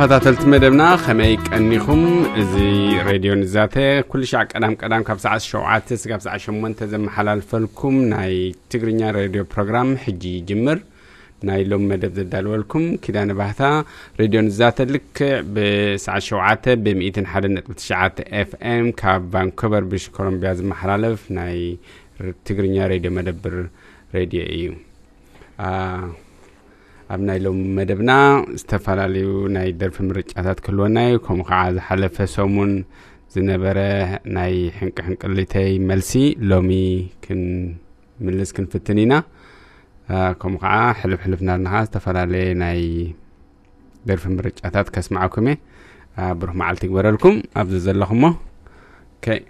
ተኸታተልቲ መደብና ከመይ ቀኒኹም እዚ ሬድዮ ንዛተ ኩሉ ሻዕ ቀዳም ቀዳም ካብ ሰዓት ሸውዓተ ስጋብ ሰዓት ሸሞንተ ዘመሓላልፈልኩም ናይ ትግርኛ ሬድዮ ፕሮግራም ሕጂ ይጅምር ናይ ሎም መደብ ዘዳልወልኩም ኪዳነ ባህታ ሬድዮ ንዛተ ልክዕ ብሰዓት ሸውዓተ ብ1 ሓደ ነጥቢ ትሽዓተ ኤፍኤም ካብ ቫንኮቨር ብሽ ኮሎምቢያ ዝመሓላለፍ ናይ ትግርኛ ሬድዮ መደብር ሬድዮ እዩ ኣብ ናይ ሎም መደብና ዝተፈላለዩ ናይ ደርፊ ምርጫታት ክህልወና እዩ ከምኡ ከዓ ዝሓለፈ ሰሙን ዝነበረ ናይ ሕንቂ ሕንቅሊተይ መልሲ ሎሚ ክንምልስ ክንፍትን ኢና ከምኡ ከዓ ሕልፍ ሕልፍ ናርናኻ ዝተፈላለየ ናይ ደርፊ ምርጫታት ከስማዓኩም እየ ብሩህ መዓልቲ ግበረልኩም ኣብዚ ዘለኹሞ ተበጊስና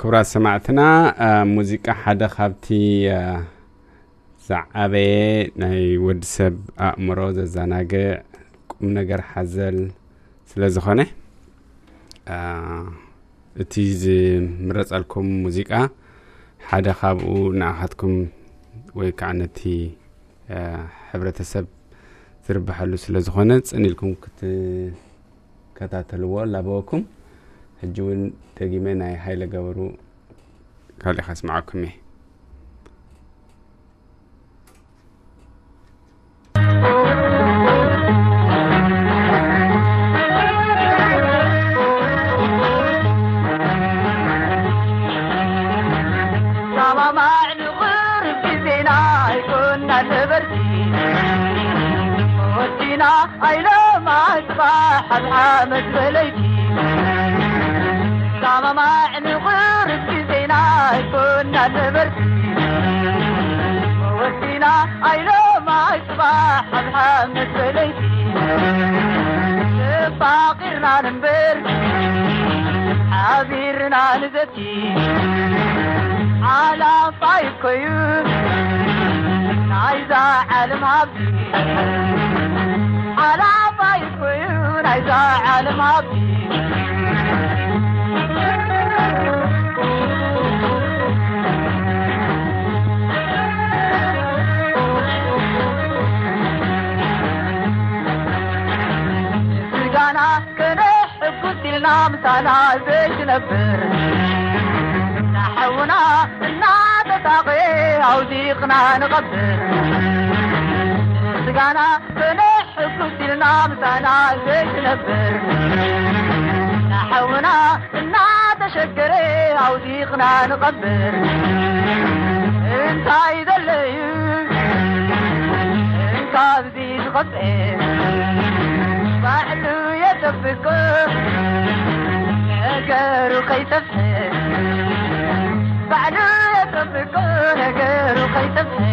ክቡራት ሰማዕትና ሙዚቃ ሓደ ካብቲ ዝዓበየ ናይ ወዲ ሰብ ኣእምሮ ዘዘናግዕ ቁም ነገር ሓዘል ስለ ዝኾነ እቲ ዝምረፀልኩም ሙዚቃ ሓደ ካብኡ ንኣኻትኩም ወይ ከዓ ነቲ ሕብረተሰብ ዝርብሐሉ ስለ ዝኾነ ፀኒልኩም ክትከታተልዎ ላበወኩም ሕጂ እውን ደጊመ ናይ ሃይለ ገበሩ ካልእ ኻ ስምዓኩም እየ? نا عيلمعكبحلعمدبليت على برد وسينا عيلو مع صباح الحامد بلي فاقرنا ننبل عبيرنا نزتي على طايف كيوت عايزة عالم عبدي على طايف كيوت عايزة عالم عبدي ከነሕጉስ ኢልና ምሳና ዘሽ ነበር ናሕውና እናተሳቐ ኣውዚቕና ንቐብር ስጋና ከነሕጉስ ኢልና ምሳና ዘሽ ነበር ናሕውና እናተሸገረ ኣውዚቕና ንቐብር እንታይ ዘለዩ እንካብዚ ዝቐብአ ባዕሉ كفكو هجارو خيتفه بعدو يا كفكو هجارو خيتفه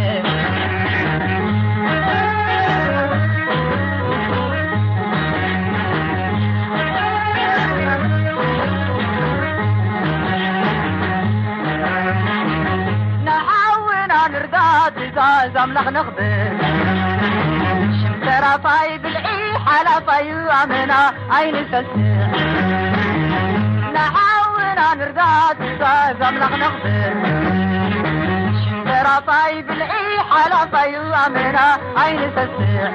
زاملغ نخبر شمترا فايد حالا فاي أمنا عين تسيح نعاونا نرقى تزاز أملخ نخبر شمترا فاي بالعي حالا فاي أمنا عين تسيح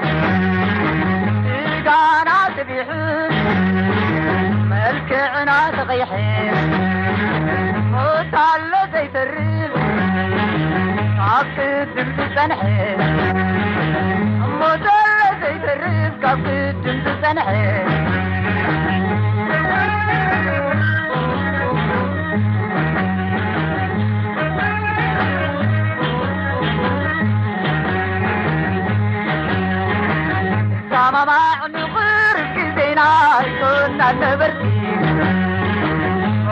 تلقانا تبيحون ملكعنا تغيحين وتعلى زيت الريل عقد دمت سنحين وتعلى زيت الريل عقد دمت سنحين سما ما في كنا نبرتي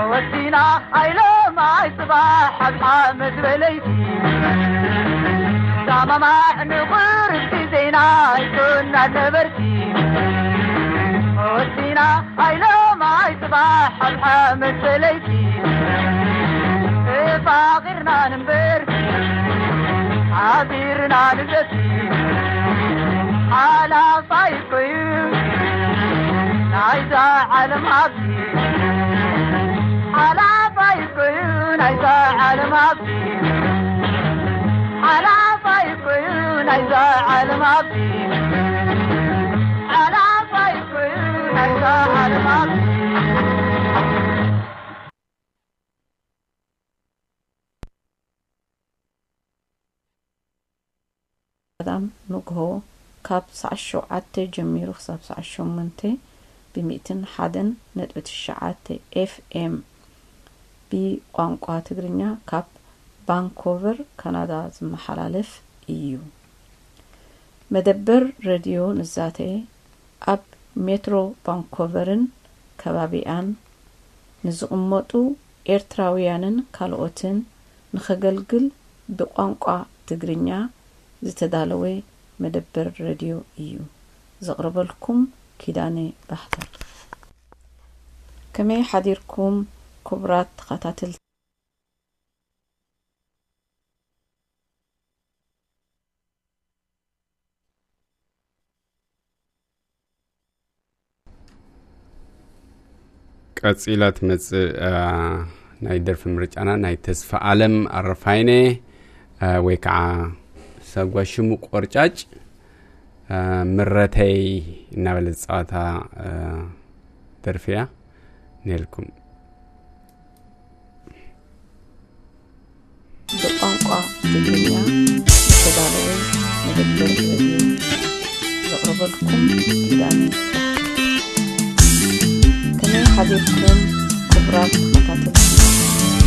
ودينا عيلة ما يصبح ነበርቲ ወሲና ኣይሎማይ ፅባሕ ሓብሓ መሰለይቲ እፋቂርና ንእምበር ሓቢርና ንዘቲ ሓላፋይ ኮዩ ናይዛ ዓለም ሃብቲ ሓላፋይ ኮዩ ናይዛ ዓለም ሃብቲ ሓላፋይ ኮዩ ናይዛ ዓለም ሃብቲ ንግሆ ካብ ሰዓት ሸውዓተ ጀሚሩ ክሳብ ሰዓት ሸሞንተ ብምእትን ሓደን ነጥቢ ትሽዓተ ኤፍኤም ብቋንቋ ትግርኛ ካብ ቫንኮቨር ካናዳ ዝመሓላለፍ እዩ። መደበር ሬድዮ ንዛተ ኣብ ሜትሮ ቫንኮቨርን ከባቢኣን ንዝቕመጡ ኤርትራውያንን ካልኦትን ንኸገልግል ብቋንቋ ትግርኛ ዝተዳለወ መደበር ሬድዮ እዩ። ዘቕርበልኩም ኪዳነ ባህተር ከመይ ሓዲርኩም ክቡራት ተኸታተልቲ ቀፂላ ትመፅእ ናይ ደርፊ ምርጫና ናይ ተስፋ ኣለም ኣረፋይነ ወይ ከዓ ሰጓ ሽሙቅ ቆርጫጭ ምረተይ እናበለ ዝፀዋታ ደርፊ እያ። ነልኩም ብቋንቋ ትግርኛ ዝተዳለወ መደበር Ունեն խավերքում կոպրած ատատեցին։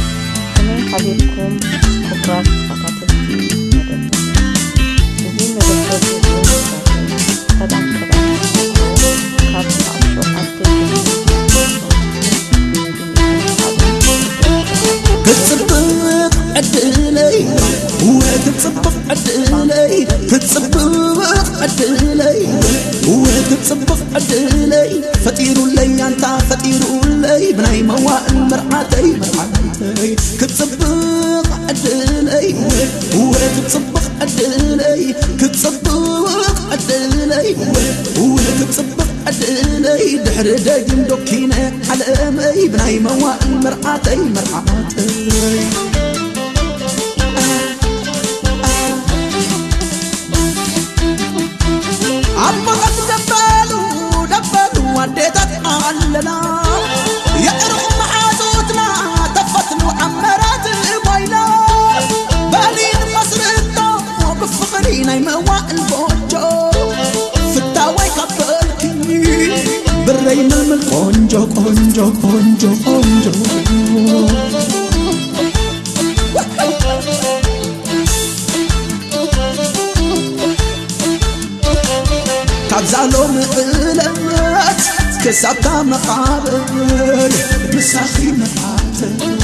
Ունեն խավերքում կոպրած ատատեցին մերել։ Ուզին մերեցով ուզին մերեցով, տատան կրան, կաց աշո հաստեցին عدلي وهاد تصبخ عدلي تصبخ عدلي وهاد تصبخ عدلي فتيروا لي أنت فتيروا لي بناي موائل مرعاتي؟ مرعاتي. كتصبخ عدلي وهاد تصبخ عدلي كتصبخ عدلي وهاد عدلي دحر دايم دوكينا على أمي. بناي موائل مرعاتي؟ مرعاتي. ((يا يعرف محازوتنا دفت وعمرات بايلا بالين مصر الطوب بفقرينا يموى البوجو فتاوي كفلكني بري ململ قنجو قنجو قنجو قنجو, قنجو مساكا مقابل مساكي مقاتل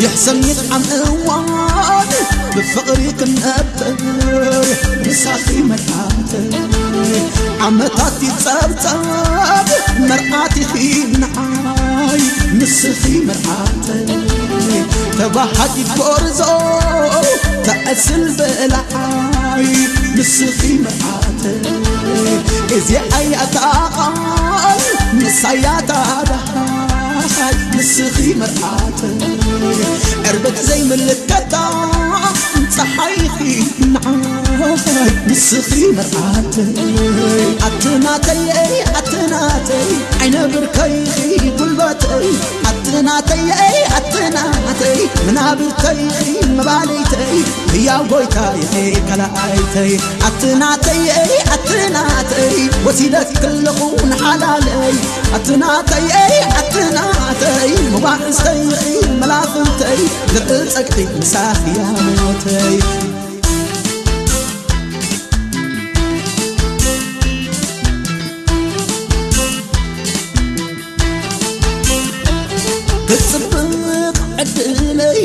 يحسن يطعم اوان بفقري كنبل مساكي مقاتل عمتاتي تبتب مرآتي في نعاي مسخي مرآتي تبحتي بورزو تأسل بلعاي مسخي مرآتي إذ يا أي أتاقل نسايات عدهاي نسخي مرعاتي عربت زي من الكتا صحيحي معاي نسخي مرعاتي عتناتي عتناتي عين بركيخي قلبتي. عتناتي عتناتي منابرتي مباليتي. هي قويتي كلايتي عتناتي عتناتي وسيلة كلخون حلالي. عتناتي عتناتي مباحثي ملافنتي لقلتك مسافي يا موتي. كتصبق عدلي.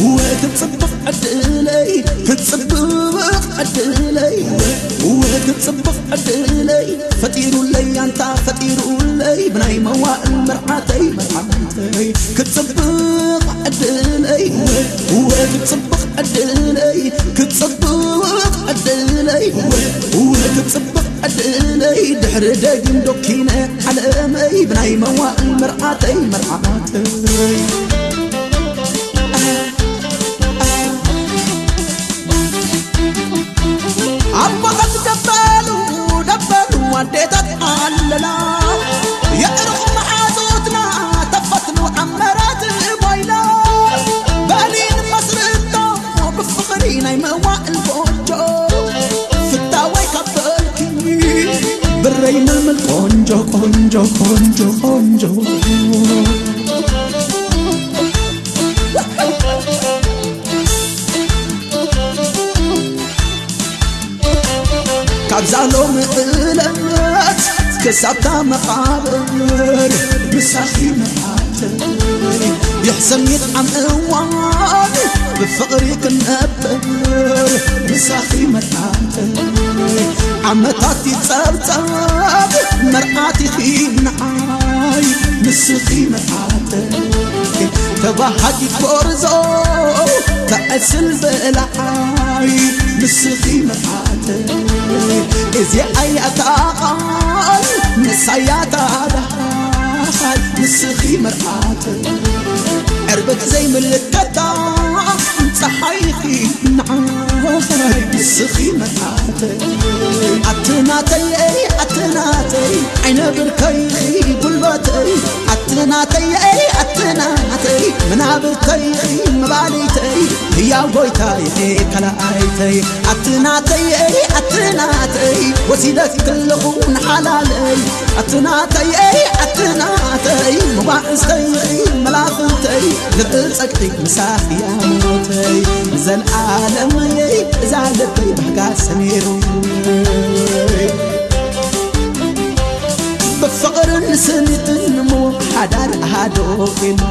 وكتصبق عدلي. كتصبق عدلي. وكتصبق عدلي. فطيرو لي أنت فطيرو لي بناي موائل مرعاتي مرعاتي كتصبق عدلي وكتصبق عدلي كتصبق عدلي وكتصبق عدلي دحر داقم دوكينا على بناي موائل مرعاتي مرعاتي ኣዴታት ኣለና የዕርቕ መዓዞትና ተፈትኑ ዓመራት ባይላ በሊን መስርቶ ብፍቕሪ ናይ መዋዕል ጎጆ ፍታወይ ካብ ፍእልቲ ብረይ ምልምል ቆንጆ ቆንጆ ቆንጆ ቆንጆ ካብዛሎም تسعة مقابر مساخي محاتر يحسن يطعم اواني بفقري كنبر مساخي محاتر عمتاتي ترتب مرآتي في نعاي مسخي محاتر تبهتي كورزو تأسل بلعاي مسخي محاتر إذ أي أتاقل نسيات هذا نسخي مرآة. أربك زي من التتار صحيتي نعوزك سخي متعتي عتناتي اي عتناتي عين بركيخي قلبتي عتناتي اي عتناتي منابركيخي مباليتي. هيا ويتاي اي كلايتي عتناتي اي عتناتي وسيلتي كلخون حلالي. عتناتي اي عتناتي ዓትናተይ መባእስተይ መላኽንተይ ልቕል ፀግጢ ምሳኽያ ሞተይ ዘለዓለመየይ እዛ ልበይ ባህጋ ሰሚሩ ብፍቕርን ስኒትን ምሓዳር ኣሃዶ ኢሉ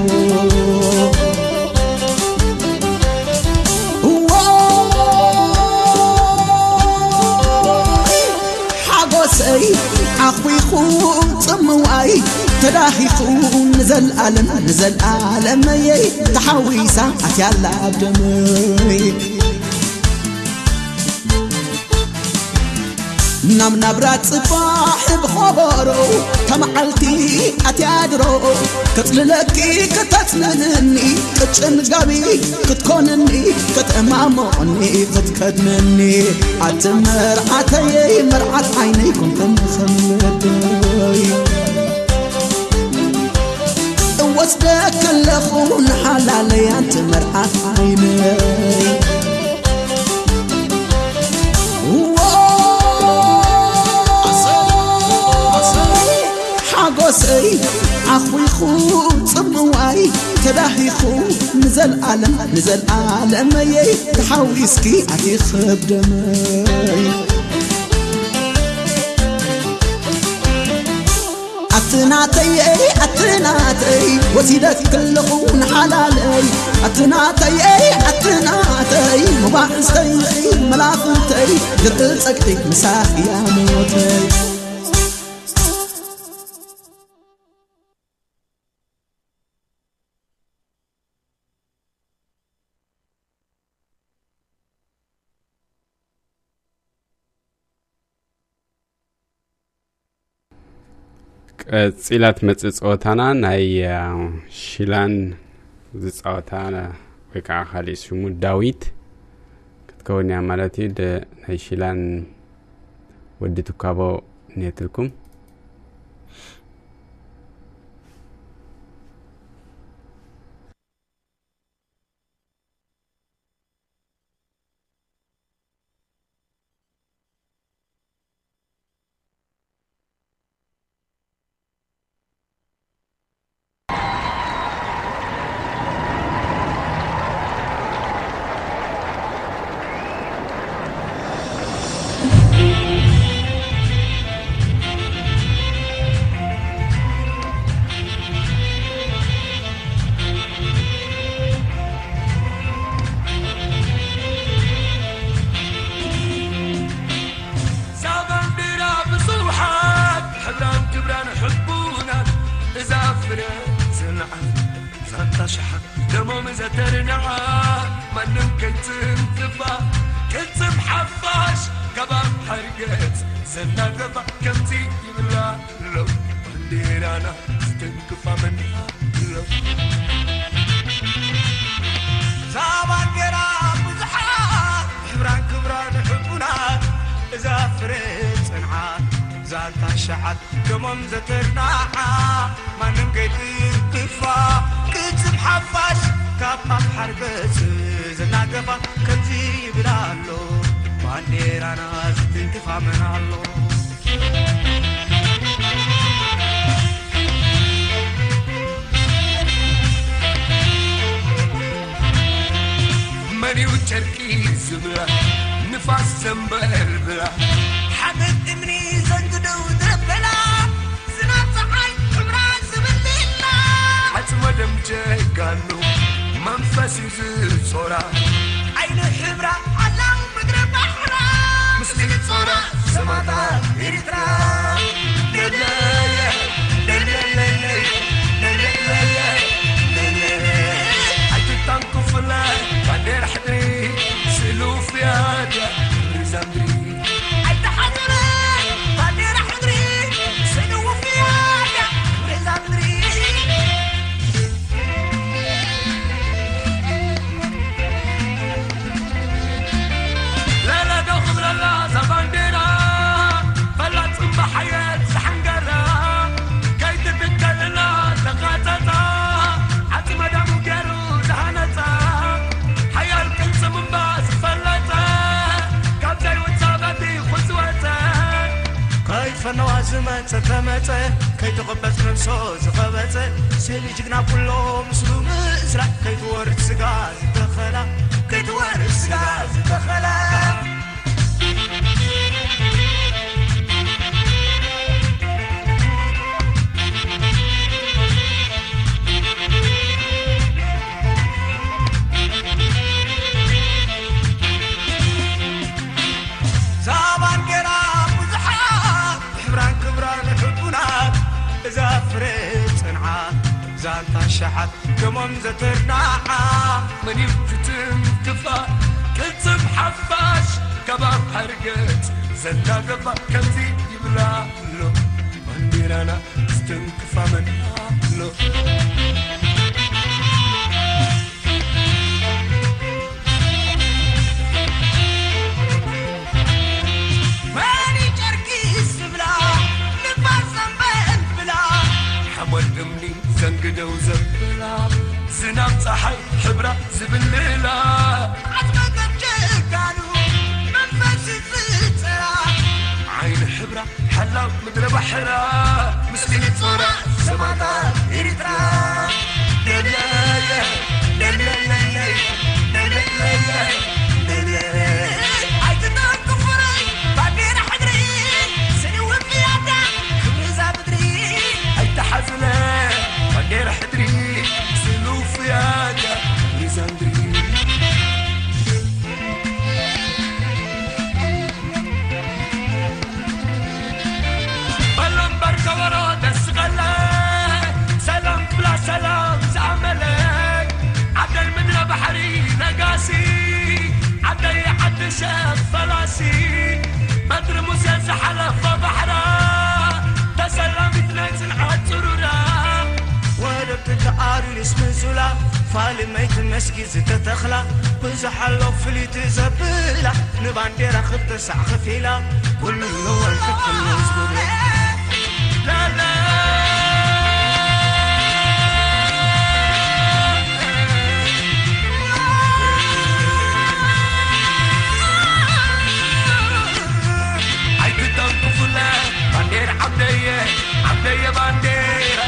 ሓጎሰይ ዓኺኹ ጽምዋይ ተዳኺኹ ንዘለኣለም ንዘለኣለመየይ ተሓዊሳ ኣትያላ ኣብ ደመይ ናብ ናብራ ጽባሕ ብኸበሮ ከመዓልቲ ኣትያድሮ ከጽልለኪ ከተጽልልኒ ቅጭን ጋቢ ክትኮንኒ ክትእማሞቕኒ ክትከድምኒ ኣቲ መርዓተየይ መርዓት ዓይነይ ኮንተን ኸምለደይ እወስደ ከለኹ ንሓላለይ ኣንቲ መርዓት ዓይነይ ሓጎሰይ ዓኺኹ ጽምዋይ ተዳሂኹ ንዘለኣለም ንዘለኣለመየይ ተሓዊስኪ أتناتي أي أتناتي وسيدات كل خون حلالي إيه. أتناتي أي أتناتي مباحثتي أي إيه، ملاخنتي إيه. قتل سكتك مساخ يا موتي. ቀፂላት መፅእ ፀወታና ናይ ሽላን ዝፃወታ ወይ ከዓ ካሊእ ስሙ ዳዊት ክትከውን እያ ማለት እዩ። ናይ ሽላን ወዲ ትካቦ ኔትልኩም መሪው ጨርቂ ዝብላ ንፋስ ዘንበል ብላ ሓመድ እምኒ ዘንግደው ዘበላ ዝናብ ፀሓይ ሕብራ ዝብልላ። ዓፅመ ደም ጀጋኑ መንፈስ እዩ ዝጾራ ዓይኒ ሕብራ ዓላው ምድረ ባሕራ። ምስሊ ጾራ ሰማታ ኤርትራ። ለለየ ዝመፀ ተመፀ ከይተቐበፅ ነብሶ ዝቐበፀ ስእሊ ጅግና ኩሎ ምስሉ ምስራቅ ከይትወርድ ስጋ ዝተኸላ ከይትወርድ ስጋ ዝተኸላ ዛንታ ሸሓት ከምኦም ዘተርናዓ መን እዩ ትትንክፋ ቅፅም ሓፋሽ ከባብ ሓርገት ዘናገፋ ከምዚ ይብላ ኣሎ ባንዴራና ዝተንክፋ መን ኣሎ ዘንግደው ዘብላ ዝናብ ፀሓይ ሕብራ ዝብልላ ዓፅመ ጀጋኑ መንፈስ ዝፅራ ዓይኒ ሕብራ ሓላው ምድረ ባሕራ ምስሊ ጾራ ሰማታ ኤርትራ ፋልመይቲ መስጊ ዝተተኽላ ብዙሕ ኣሎ ፍሊት ዘብላ ንባንዴራ ክልተ ሳዕ ከፊላ ኩሉ ንወን ክክሉ ዝብሉ ላላ አይትጠንቅፉለ ባንዴራ ዓብደየ ዓብደየ ባንዴራ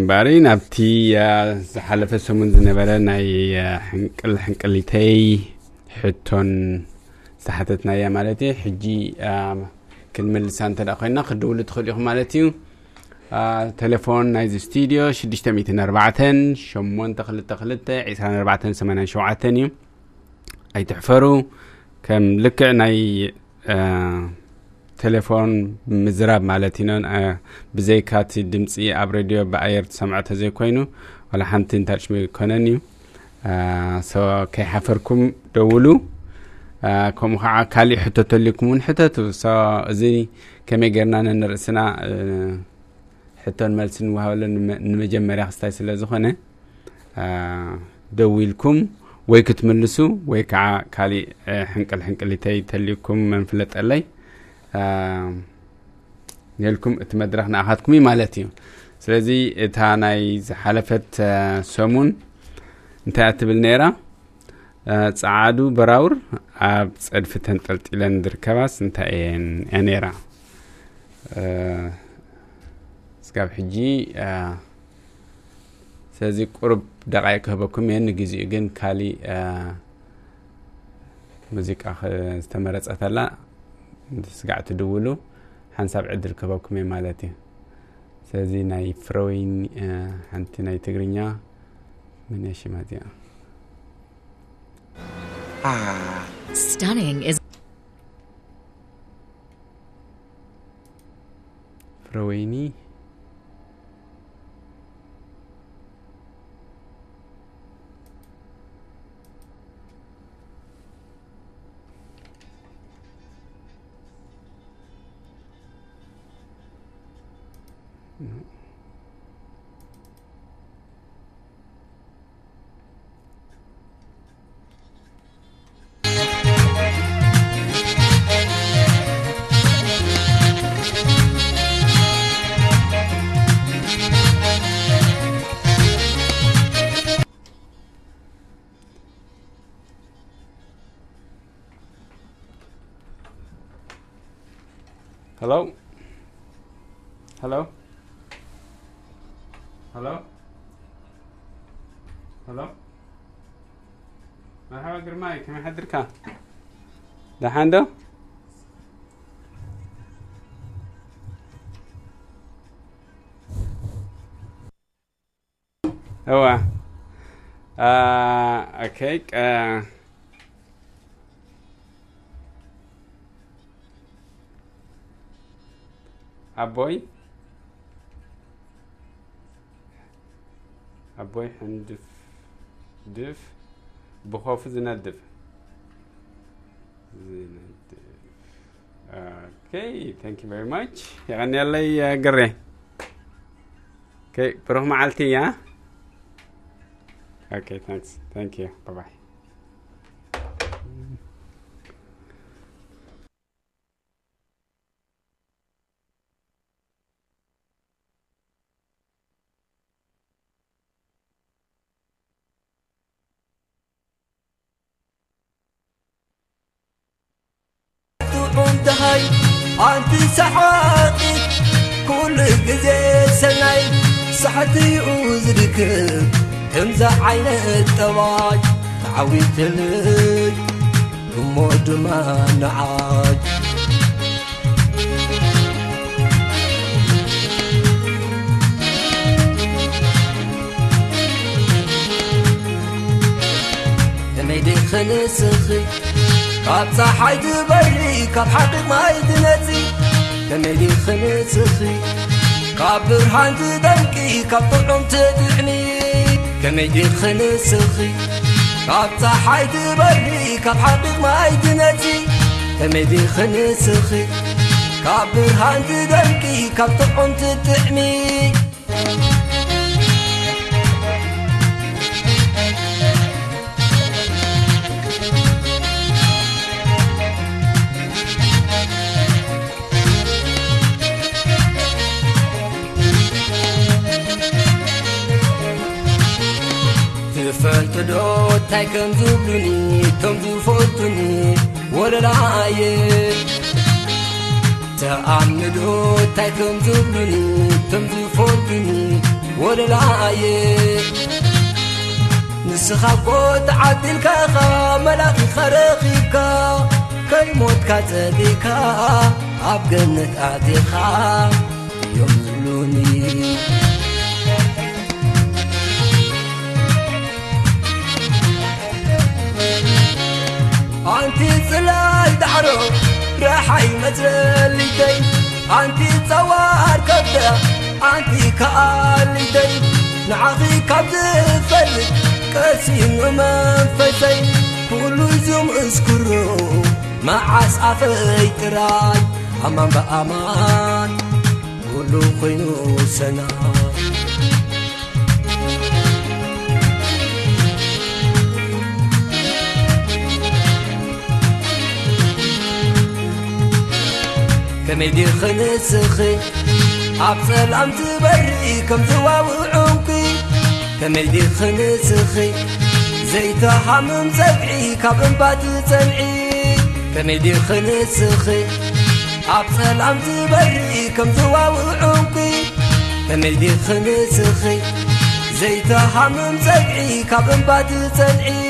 ራይምባሪ ናብቲ አ፣ ዝሓለፈ ሰሙን ዝነበረ ናይ አ፣ ሕንቅል ሕንቅሊተይ ሕቶን ዝተሓተትናያ ማለት እዩ ሕጂ አ፣ ክንምልሳ እንተ ዳ ኮይና ክድውሉ ትኽእሉ ኢኹም ማለት እዩ አ፣ ቴሌፎን ናይዚ ስቱድዮ 604 822 24 87 እዩ ኣይትሕፈሩ ከም ልክዕ ናይ አ፣ ቴሌፎን ምዝራብ ማለት አ፣ ብዘይካቲ ድምፂ ኣብ ሬድዮ ብኣየር ትሰምዖ ተዘይኮይኑ ዋላ ሓንቲ እንታጭሚ ይኮነን እዩ። ከይሓፈርኩም ደውሉ። ከምኡ ከዓ ካሊእ ሕቶ ተልኩም እውን ሕተቱ። እዚ ከመይ ጌርና ነንርእስና? ሕቶን ንወሃበሉ ንመ- ንመጀመርያ ክስታይ ስለ ዝኾነ ደው ኢልኩም ወይ ክትምልሱ ወይ ከዓ ካሊእ ሕንቅል ሕንቅሊተይ ተልይኩም መንፍለጠለይ ነልኩም እቲ መድረክ ንኣኻትኩም ማለት እዩ። ስለዚ እታ ናይ ዝሓለፈት ሰሙን እንታይ እትብል ነይራ? አ፣ ፃዓዱ በራውር ኣብ ፀድፊ ተንጠልጢለን ዝርከባስ እንታይ ነይራ? አ፣ እስካብ ሕጂ ስለዚ ቁርብ ደቃይ ክህበኩም እየን ንግዚኡ ግን ካሊእ ሙዚቃ ዝተመረፀተላ ስጋዕ ትድውሉ ሓንሳብ ዕድል ክህበኩም እየ ማለት እዩ ስለዚ ናይ ፍረወይኒ አ፣ ሓንቲ ናይ ትግርኛ ምን እያ ሽማ እዚኣ Stunning is ፍረወይኒ Hello? Hello? Hello? Hello? مرحبا قرماي كم يحضرك؟ دحين ده؟ هو آه اوكي آه Aboy. أبوي حندف دف بخوف زندف زندف اوكي ثانك يو فيري ماتش يعني يلا قري اوكي بروح معالتي يا اوكي ثانكس ثانك يو باي باي ሳሕቲኡ ዝድክም ከምዛ ዓይነት ጠባይ ተዓዊትልይ እሞ ድማ ንዓይ ከመይ ድኽንስኺ ካብ ፀሓይ ዝበሪ ካብ ሓድግ ማይ ትነፂ ከመይ ድኽንስኺ ካብ ብርሃን ትደምቂ ካብ ጥዑም ትጥዕሚ ከመይ ድኽንስኺ ካብ ፀሓይ ትበሪ ካብ ሓድግ ማይ ትነፂ ከመይ ድኽንስኺ ካብ ብርሃን ትደምቂ ካብ ጥዑም ትጥዕሚ ትፈልጡ ዶ እንታይ ከም ዝብሉኒ እቶም ዝፈቱኒ ወለላየ ተኣምኑ ዶ እንታይ ከም ዝብሉኒ እቶም ዝፈቱኒ ወለላየ ንስኻ ኮ ተዓዲልካኻ መላኺኻ ረኺብካ ከይሞትካ ጸዲካ ኣብ ገነት ኣቲኻ እዮም ዝብሉኒ ኣንቲ ጽላይ ዳዕሮ ረሓይ መጽለሊተይ ኣንቲ ጸዋር ከብደ ኣንቲ ከኣሊተይ ንዓኺ ካብ ዝፈልጥ ቀሲኑ መንፈሰይ ኩሉ ዙም እስኩሩ መዓስ ኣፈይ ጥራይ ኣማን በኣማን ኩሉ ኮይኑ ሰናይ ከመይ ድኽንስኺ ኣብ ጸላም ትበሪ ከም ዝዋውዕ ዕንቂ ከመይ ድኽንስኺ ዘይተሃምም ፀግዒ ካብ እምባ ትጸንዒ ከመይ ድኽንስኺ ኣብ ጸላም ትበሪ ከም ዝዋውዕ ዕንቂ ከመይ ድኽንስኺ ዘይተሃምም ፀግዒ ካብ እምባ ትጸንዒ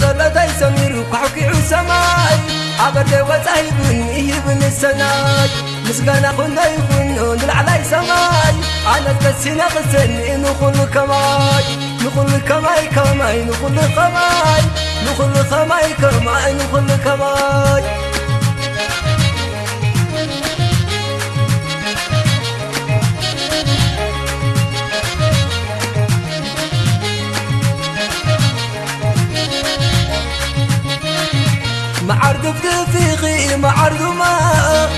ጸሎተይ ሰሚሩ ኳሕኪዑ ሰማይ ኣበርደ ወፃ ይብን ይብን ሰናይ ምስጋና ኩሎ ይኹን ንላዕላይ ሰማይ ኣነት ቀሲነ ኽሰኒ ንኹሉ ከማይ ንኹሉ ከማይ ከማይ ንኹሉ ከማይ ንኹሉ ከማይ ከማይ ንኹሉ ከማይ عرض بدفيقي ما عرض ما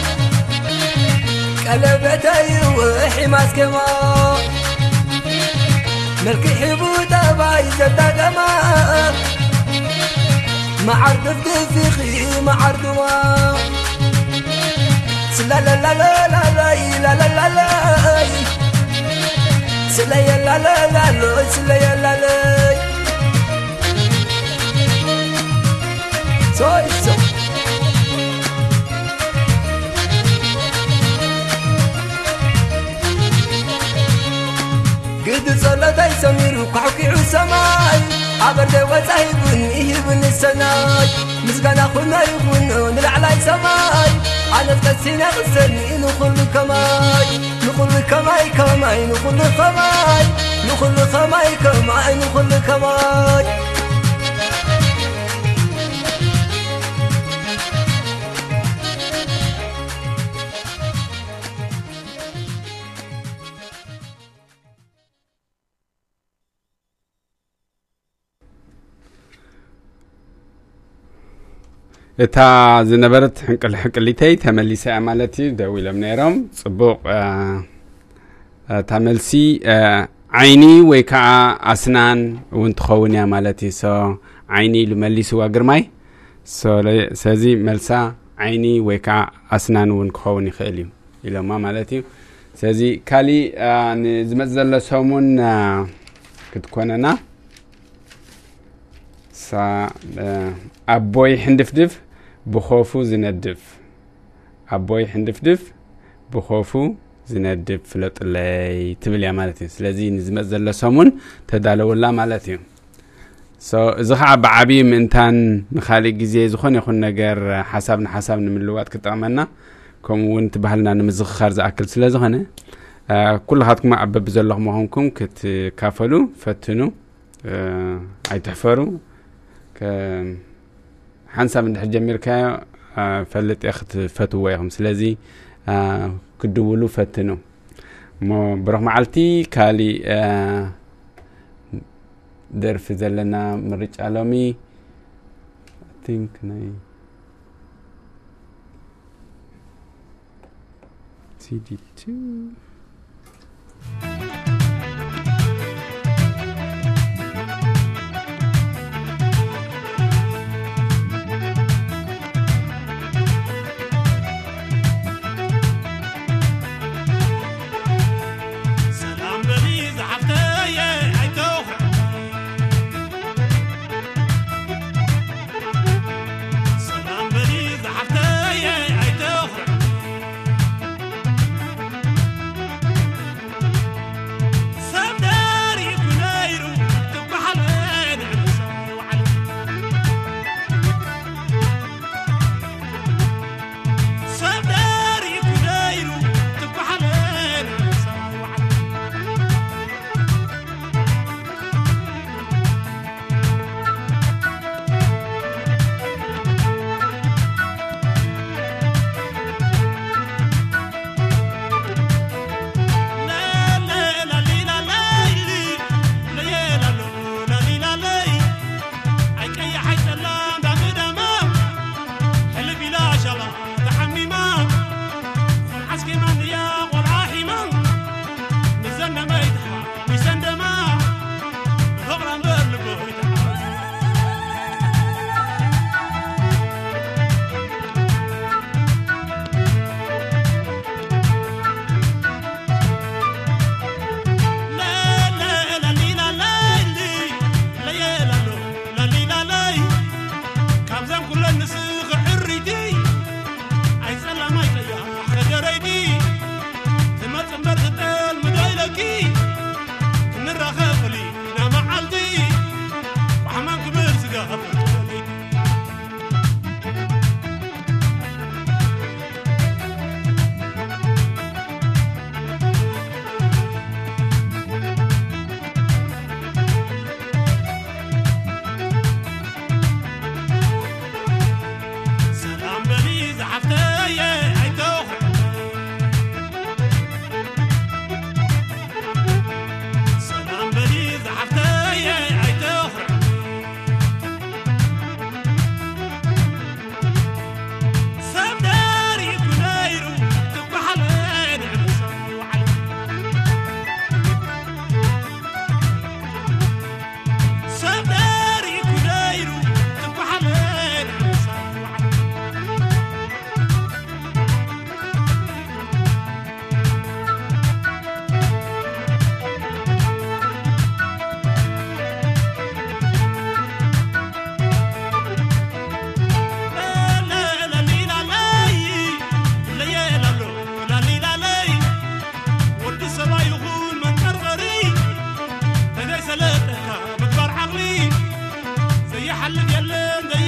قلبتي وحماس كما ملكي حبو تباي زدادة ما ما عرض بدفيقي ما عرض ما لا لا لا لا لا لا لا لا لا لا لا لا لا لا لا Soysa قد صلتي سمير وقعوكي سماي عبر دي وزايبن يهبن السناي. مسكن اخونا يبن ونلعلاي سماي أنا تقسينا غسلني نخل كماي. نخل كماي كماي نخل خماي نخل خماي كماي نخل كماي. እታ ዝነበረት ሕንቅል ሕንቅሊተይ ተመሊሰ እያ ማለት እዩ ደው ኢሎም ነይሮም ፅቡቕ አ፣ እታ መልሲ አ፣ ዓይኒ ወይ ከዓ ኣስናን እውን ትኸውን እያ ማለት እዩ ሶ ዓይኒ ኢሉ መሊስዋ ግርማይ ሶ- ስለዚ መልሳ ዓይኒ ወይ ከዓ ኣስናን እውን ክኸውን ይኽእል እዩ ኢሎማ ማለት እዩ ስለዚ ካሊእ አ፣ ንዝመፅ ዘሎ ሰሙን አ፣ ክትኮነና ሳ አ፣ ኣቦይ ሕንድፍድፍ ብኾፉ ዝነድፍ። ኣቦይ ሕንድፍድፍ ብኾፉ ዝነድፍ ፍለጡለይ ትብል እያ ማለት እዩ። ስለዚ ንዝመፅ ዘሎ ሰሙን ተዳለውላ ማለት እዩ። እዚ ከዓ ብዓብዪ ምእንታን ንካሊእ ግዜ ዝኾነ ይኹን ነገር ሓሳብ ንሓሳብ ንምልዋጥ ክጠቕመና ከምኡ እውን እቲ ባህልና ንምዝኽኻር ዝኣክል ስለ ዝኾነ ኩላኻትኩም ኣብ በቢ ዘለኹም ምኾንኩም ክትካፈሉ ፈትኑ ኣይትሕፈሩ ሓንሳብ እንድሕጀሚርካዮ ፈልጥ የ ክትፈትዎ ኢኹም ስለዚ ክድውሉ ፈትኑ እሞ ብረኽ መዓልቲ ካሊእ ደርፊ ዘለና ምርጫ ሎሚ ናይ CD2 حل اليمن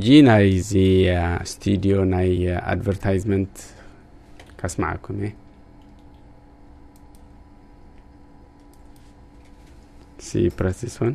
ሕጂ ናይዚ ስቱድዮ ናይ ኣድቨርታይዝመንት ካስማዓኩም እየ ሲ ፕረስ ዲስ ዋን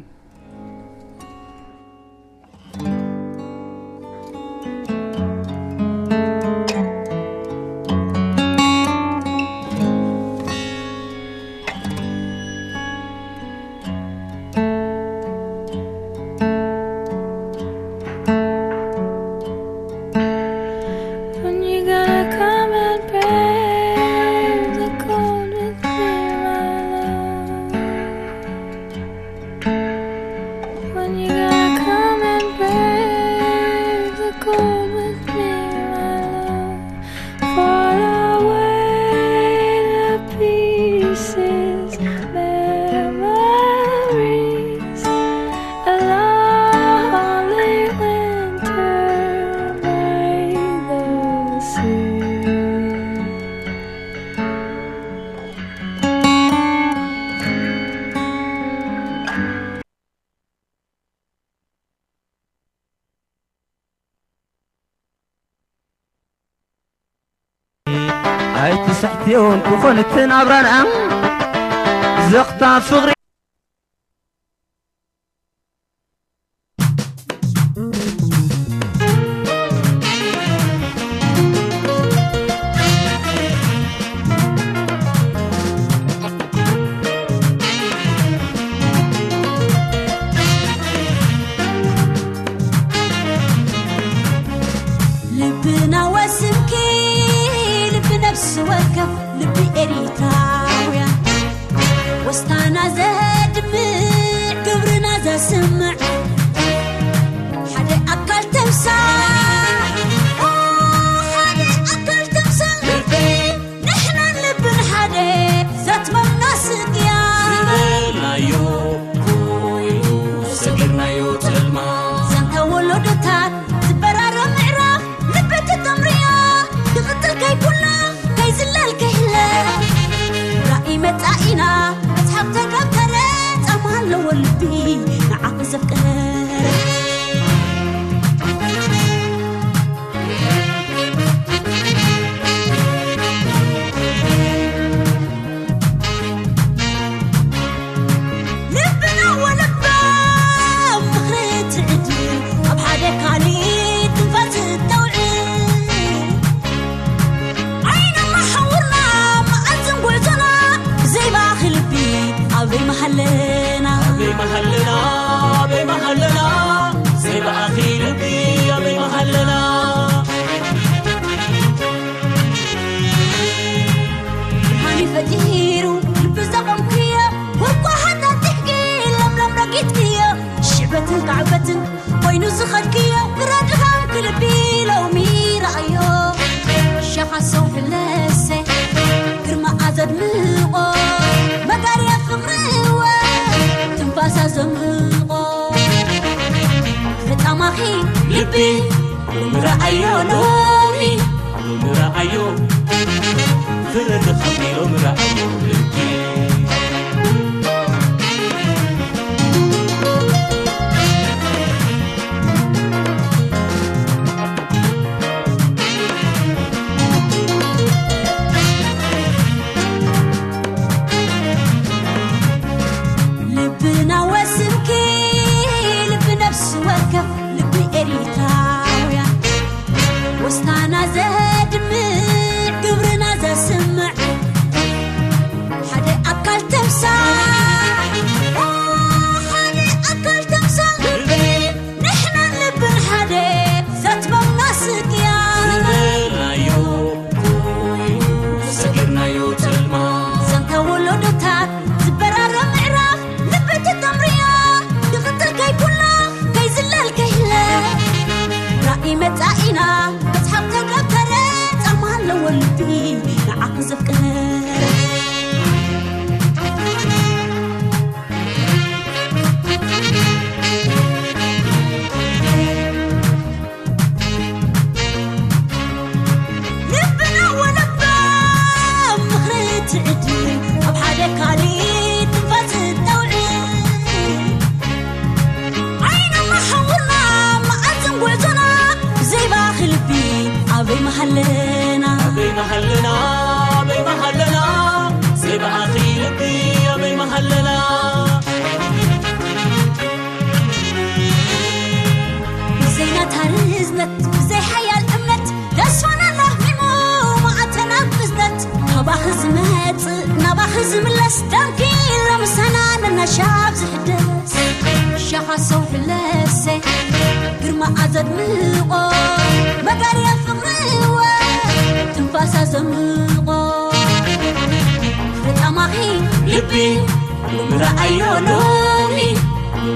ሎሎሚ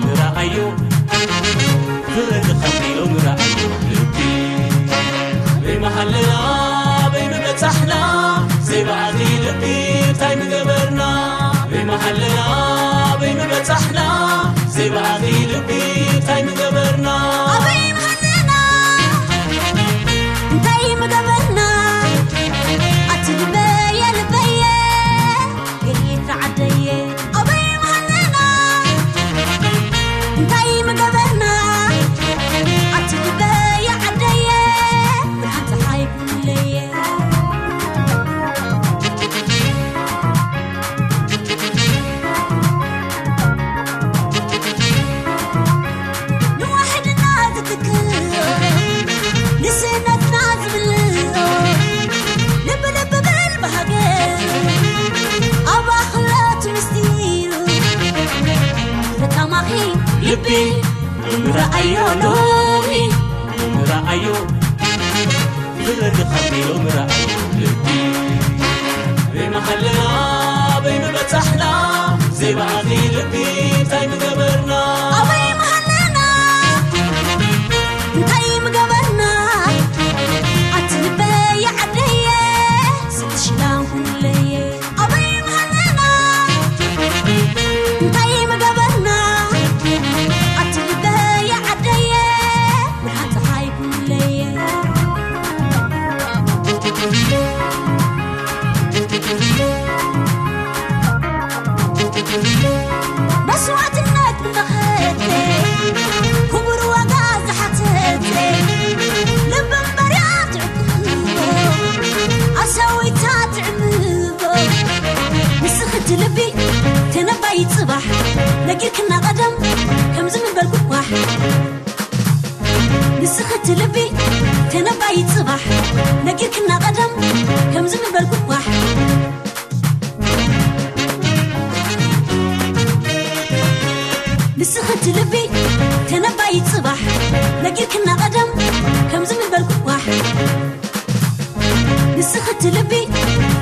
ንረአዩ ፍእትኸቢኦም ረአዩ ልቢ ዘይመሃለና በይምበፃሕና ዘይባዕቲ ልቢ እንታይ ንገበርና በይመሃለና በይምበፃሕና ዘይባዕቲ ልቢ እንታይ ንገ ልቤ ረአዮ ሎሚ ረአዮ ብረድኻ ቢሎም ረአዮ ልቢ ዘይመኸልና በይንበፃሕና ዘይበዓኒ ልቢ እንታይ ንገበር لقيتنا قدم همزم بالقواح نسخت لبي تنبعي صباح لقيتنا قدم همزم بالقواح نسخت لبي تنبعي صباح لقيتنا قدم همزم بالقواح نسخت لبي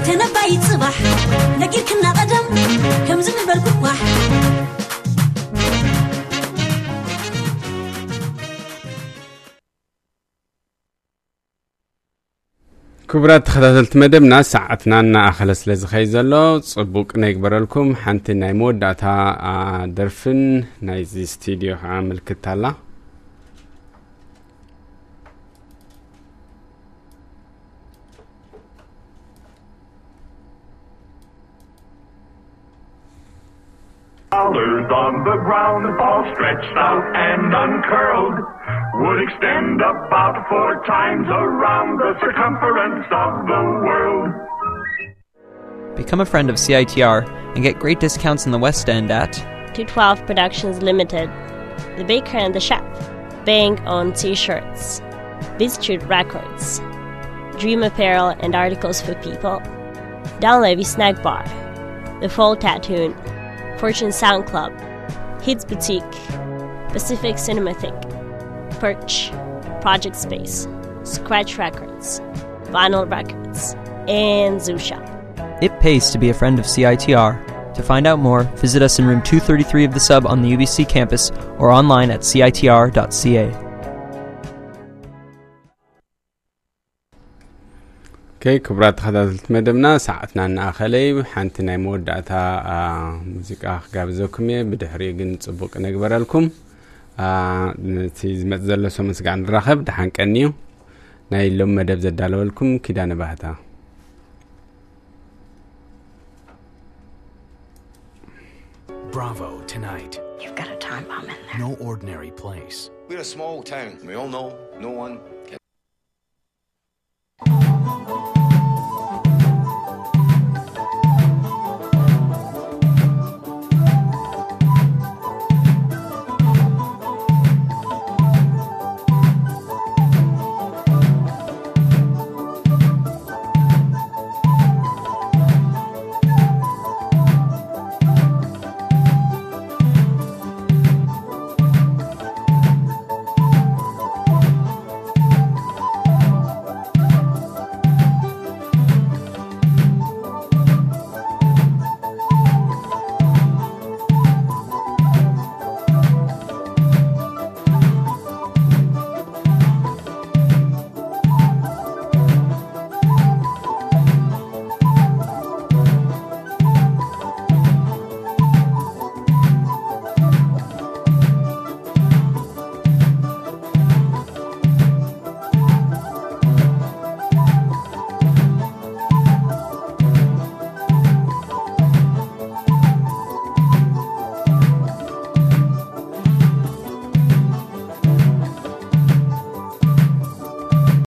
تنبعي صباح ክቡራት ተኸታተልቲ መደብና ሰዓትና እናኣኸለ ስለ ዝኸይ ዘሎ ፅቡቅ ነይግበረልኩም ሓንቲ ናይ መወዳእታ ደርፍን ናይዚ ስቱድዮ ከዓ ምልክት ኣላ Dollars on the ground, all stretched out and uncurled, would extend about four times around the circumference of the world. Become a friend of CITR and get great discounts in the West End at 212 Productions Limited, The Baker and the Chef, Bang on T-shirts, Bistitute Records, Dream Apparel and Articles for People, Down Levy Snack Bar, The Fall Tattoo, Fortune Sound Club, Hits Boutique, Pacific Cinematheque, Perch, Project Space, Scratch Records, Vinyl Records, and Zoo Shop. It pays to be a friend of CITR. To find out more, visit us in room 233 of the sub on the UBC campus or online at citr.ca. أوكي كبرات تخذت مدمنا ساعتنا ناخلي حانت ناي موداتا آه موسيقى غابزوكم بدحري غن صبوق نغبر لكم آه نتي زمتزل سو مسغا نراخب دحان قنيو ناي لوم مدب زدالو لكم كيدان باهتا Bravo tonight. You've got a time bomb in there. No ordinary place. We're a small town. We all know no one can.